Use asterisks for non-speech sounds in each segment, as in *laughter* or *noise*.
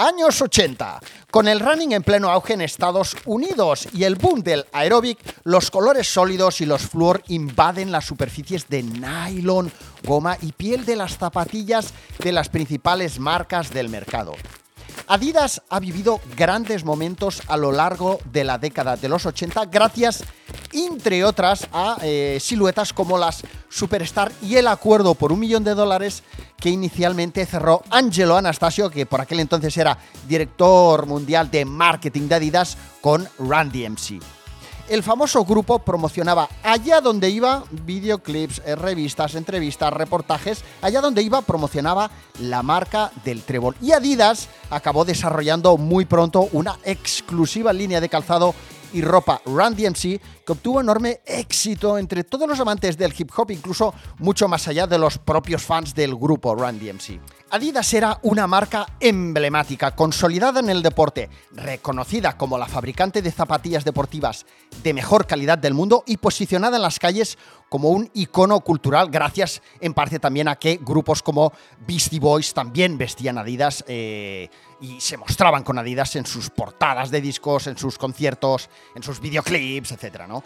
Años 80. Con el running en pleno auge en Estados Unidos y el boom del aeróbic, los colores sólidos y los flúor invaden las superficies de nylon, goma y piel de las zapatillas de las principales marcas del mercado. Adidas ha vivido grandes momentos a lo largo de la década de los 80 gracias, entre otras, a eh, siluetas como las Superstar y el acuerdo por un millón de dólares que inicialmente cerró Angelo Anastasio, que por aquel entonces era director mundial de marketing de Adidas, con Randy MC el famoso grupo promocionaba allá donde iba videoclips, eh, revistas, entrevistas, reportajes, allá donde iba promocionaba la marca del trébol. Y Adidas acabó desarrollando muy pronto una exclusiva línea de calzado y ropa Run DMC que obtuvo enorme éxito entre todos los amantes del hip hop, incluso mucho más allá de los propios fans del grupo Run DMC. Adidas era una marca emblemática, consolidada en el deporte, reconocida como la fabricante de zapatillas deportivas de mejor calidad del mundo y posicionada en las calles como un icono cultural, gracias en parte también a que grupos como Beastie Boys también vestían Adidas. Eh, y se mostraban con Adidas en sus portadas de discos, en sus conciertos, en sus videoclips, etc. ¿no?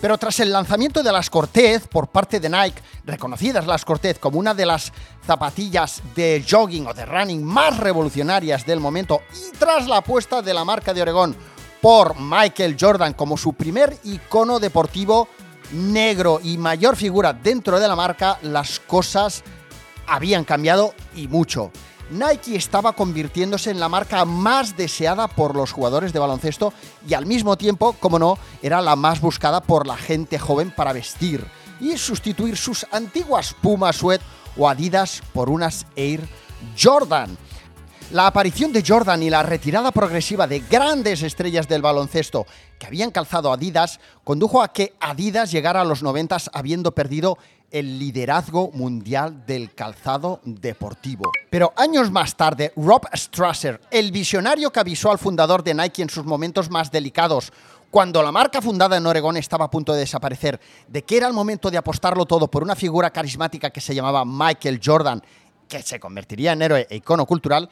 Pero tras el lanzamiento de las Cortez por parte de Nike, reconocidas las Cortez como una de las zapatillas de jogging o de running más revolucionarias del momento, y tras la apuesta de la marca de Oregón por Michael Jordan como su primer icono deportivo negro y mayor figura dentro de la marca, las cosas habían cambiado y mucho. Nike estaba convirtiéndose en la marca más deseada por los jugadores de baloncesto y al mismo tiempo, como no, era la más buscada por la gente joven para vestir y sustituir sus antiguas Puma Sweat o Adidas por unas Air Jordan. La aparición de Jordan y la retirada progresiva de grandes estrellas del baloncesto que habían calzado Adidas condujo a que Adidas llegara a los 90 habiendo perdido el liderazgo mundial del calzado deportivo. Pero años más tarde, Rob Strasser, el visionario que avisó al fundador de Nike en sus momentos más delicados, cuando la marca fundada en Oregón estaba a punto de desaparecer, de que era el momento de apostarlo todo por una figura carismática que se llamaba Michael Jordan, que se convertiría en héroe e icono cultural,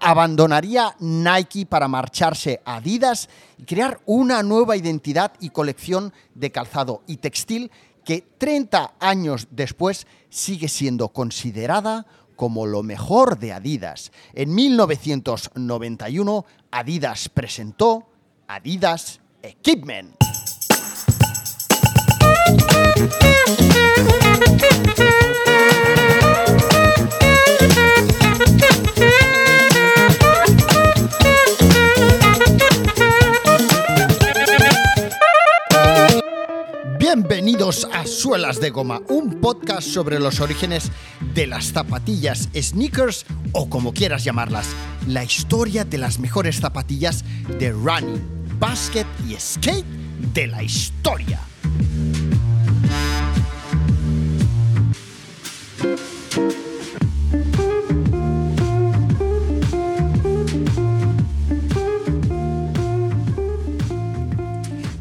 abandonaría Nike para marcharse a Adidas y crear una nueva identidad y colección de calzado y textil que 30 años después sigue siendo considerada como lo mejor de Adidas. En 1991, Adidas presentó Adidas Equipment. Bienvenidos a Suelas de Goma, un podcast sobre los orígenes de las zapatillas, sneakers o como quieras llamarlas, la historia de las mejores zapatillas de running, basket y skate de la historia.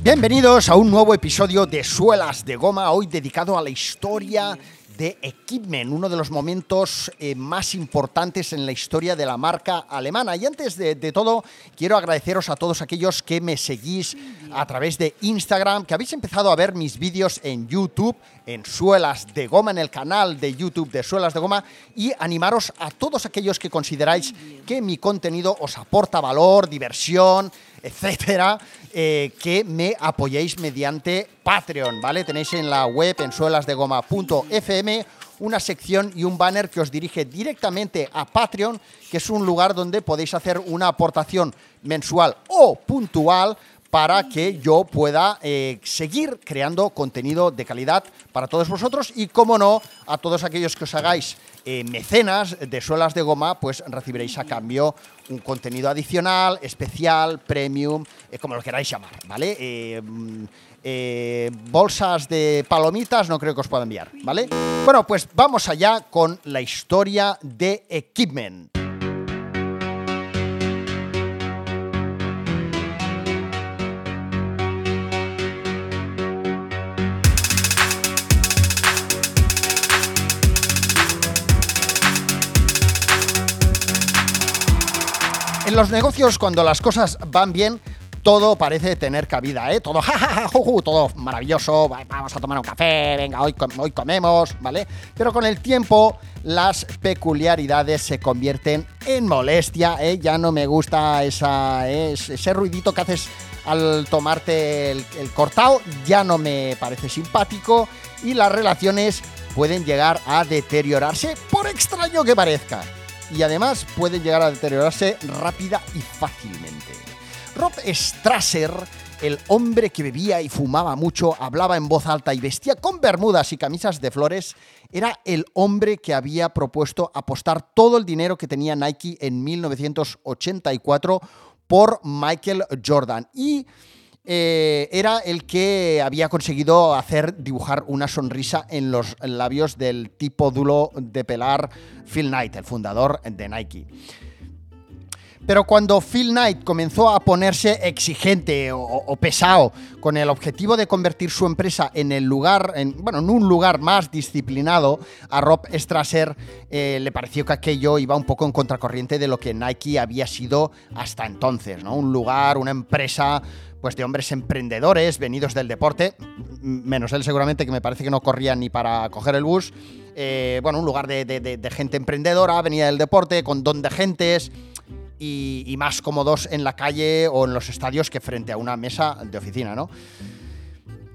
Bienvenidos a un nuevo episodio de Suelas de Goma, hoy dedicado a la historia de Equipment, uno de los momentos eh, más importantes en la historia de la marca alemana. Y antes de, todo, quiero agradeceros a todos aquellos que me seguís a través de Instagram, que habéis empezado a ver mis vídeos en YouTube, en Suelas de Goma, en el canal de YouTube de Suelas de Goma, y animaros a todos aquellos que consideráis que mi contenido os aporta valor, diversión, etcétera, eh, que me apoyéis mediante Patreon, ¿vale? Tenéis en la web en suelasdegoma.fm una sección y un banner que os dirige directamente a Patreon, que es un lugar donde podéis hacer una aportación mensual o puntual para que yo pueda eh, seguir creando contenido de calidad para todos vosotros y, como no, a todos aquellos que os hagáis eh, mecenas de suelas de goma, pues recibiréis a cambio un contenido adicional, especial, premium, eh, como lo queráis llamar, ¿vale? Mm, bolsas de palomitas no creo que os pueda enviar, ¿vale? Bueno, pues vamos allá con la historia de Equipment. En los negocios, cuando las cosas van bien, todo parece tener cabida, ¿eh? Todo, jajaja, todo maravilloso, vamos a tomar un café, venga, hoy, hoy comemos, ¿vale? Pero con el tiempo las peculiaridades se convierten en molestia, ¿eh? Ya no me gusta ese ruidito que haces al tomarte el, el cortado, ya no me parece simpático y las relaciones pueden llegar a deteriorarse, por extraño que parezca. Y además pueden llegar a deteriorarse rápida y fácilmente. Rob Strasser, el hombre que bebía y fumaba mucho, hablaba en voz alta y vestía con bermudas y camisas de flores, era el hombre que había propuesto apostar todo el dinero que tenía Nike en 1984 por Michael Jordan. Y eh, era el que había conseguido hacer dibujar una sonrisa en los labios del tipo dulo de pelar Phil Knight, el fundador de Nike. Pero cuando Phil Knight comenzó a ponerse exigente o, pesado con el objetivo de convertir su empresa en el lugar, en, bueno, en un lugar más disciplinado, a Rob Strasser eh, le pareció que aquello iba un poco en contracorriente de lo que Nike había sido hasta entonces, ¿no? Un lugar, una empresa pues de hombres emprendedores venidos del deporte, menos él seguramente que me parece que no corría ni para coger el bus. Eh, bueno, un lugar de, de, gente emprendedora, venía del deporte, con don de gentes, y, más cómodos en la calle o en los estadios que frente a una mesa de oficina, ¿no?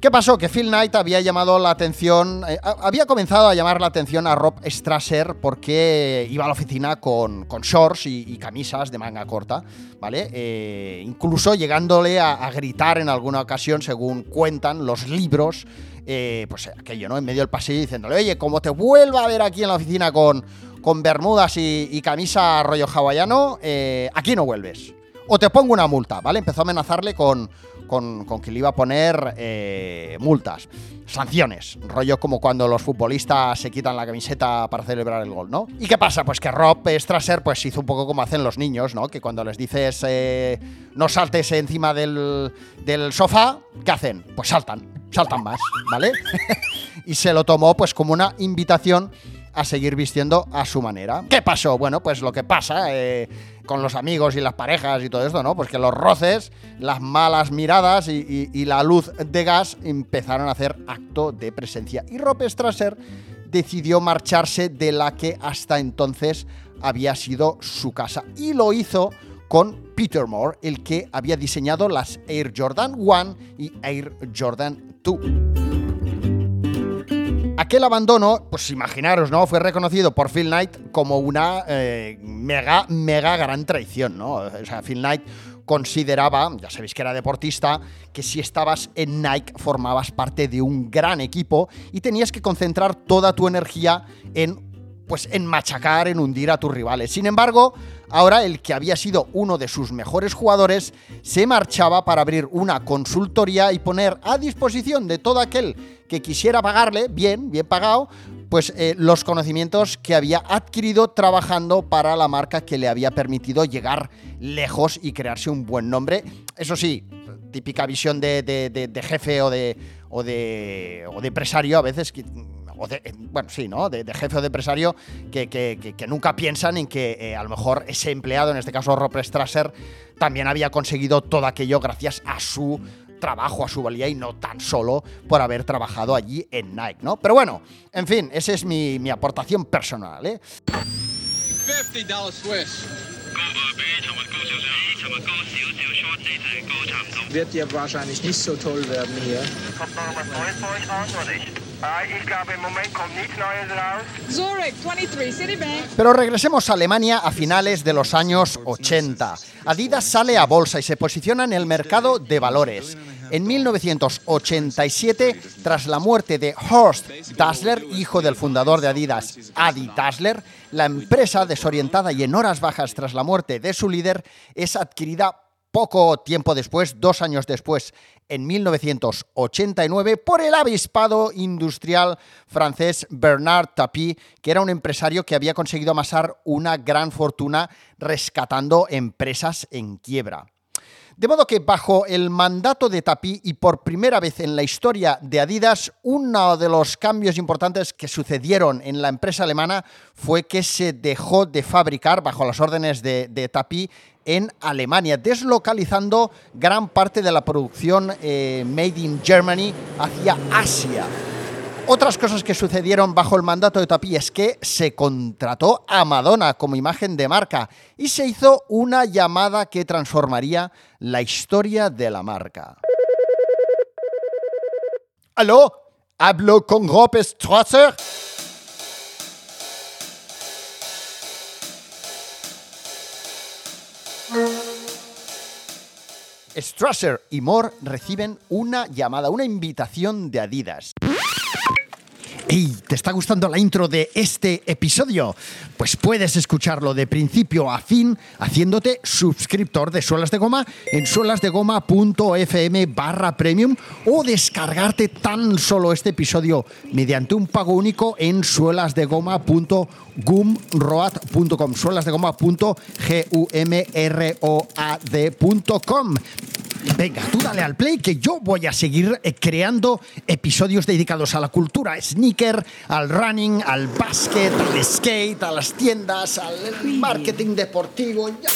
¿Qué pasó? Que Phil Knight había llamado la atención, eh, había comenzado a llamar la atención a Rob Strasser porque iba a la oficina con, shorts y, camisas de manga corta, ¿vale? Eh, incluso llegándole a, gritar en alguna ocasión, según cuentan los libros, eh, pues aquello, ¿no? En medio del pasillo diciéndole, oye, como te vuelva a ver aquí en la oficina con, con bermudas y, camisa rollo hawaiano, eh, aquí no vuelves. O te pongo una multa, ¿vale? Empezó a amenazarle con, con, que le iba a poner eh, multas, sanciones, rollo como cuando los futbolistas se quitan la camiseta para celebrar el gol, ¿no? ¿Y qué pasa? Pues que Rob Strasser pues hizo un poco como hacen los niños, ¿no? Que cuando les dices eh, no saltes encima del, del sofá, ¿qué hacen? Pues saltan, saltan más, ¿vale? *laughs* y se lo tomó pues como una invitación a seguir vistiendo a su manera. ¿Qué pasó? Bueno, pues lo que pasa eh, con los amigos y las parejas y todo esto, ¿no? Pues que los roces, las malas miradas y, la luz de gas empezaron a hacer acto de presencia. Y Rob Strasser decidió marcharse de la que hasta entonces había sido su casa. Y lo hizo con Peter Moore, el que había diseñado las Air Jordan 1 y Air Jordan 2. Aquel abandono, pues imaginaros, ¿no? Fue reconocido por Phil Knight como una eh, mega, mega gran traición, ¿no? O sea, Phil Knight consideraba, ya sabéis que era deportista, que si estabas en Nike formabas parte de un gran equipo y tenías que concentrar toda tu energía en pues en machacar, en hundir a tus rivales. Sin embargo, ahora el que había sido uno de sus mejores jugadores se marchaba para abrir una consultoría y poner a disposición de todo aquel que quisiera pagarle, bien, bien pagado, pues eh, los conocimientos que había adquirido trabajando para la marca que le había permitido llegar lejos y crearse un buen nombre. Eso sí, típica visión de, jefe o de, o de, o de empresario a veces eh, bueno, sí, ¿no? De, jefe o de empresario que, nunca piensan en que eh, a lo mejor ese empleado, en este caso Rob Strasser, también había conseguido todo aquello gracias a su trabajo, a su valía y no tan solo por haber trabajado allí en Nike, ¿no? Pero bueno, en fin, esa es mi, aportación personal, ¿eh? Pero regresemos a Alemania a finales de los años 80. Adidas sale a bolsa y se posiciona en el mercado de valores. En 1987, tras la muerte de Horst Dassler, hijo del fundador de Adidas, Adi Dassler, la empresa, desorientada y en horas bajas tras la muerte de su líder, es adquirida poco tiempo después, dos años después, en 1989, por el avispado industrial francés Bernard Tapie, que era un empresario que había conseguido amasar una gran fortuna rescatando empresas en quiebra. De modo que bajo el mandato de Tapi y por primera vez en la historia de Adidas, uno de los cambios importantes que sucedieron en la empresa alemana fue que se dejó de fabricar bajo las órdenes de, de Tapi en Alemania, deslocalizando gran parte de la producción eh, Made in Germany hacia Asia. Otras cosas que sucedieron bajo el mandato de Tapi es que se contrató a Madonna como imagen de marca y se hizo una llamada que transformaría la historia de la marca. ¿Aló? ¿Hablo con Rob? Strasser y Moore reciben una llamada, una invitación de Adidas. ¿Y ¿Te está gustando la intro de este episodio? Pues puedes escucharlo de principio a fin haciéndote suscriptor de Suelas de Goma en suelasdegoma.fm barra premium o descargarte tan solo este episodio mediante un pago único en suelasdegoma.gumroad.com suelasdegoma.gumroad.com Venga, tú dale al play que yo voy a seguir eh, creando episodios dedicados a la cultura sneaker, al running, al básquet, al skate, a las tiendas, al marketing deportivo. Ya.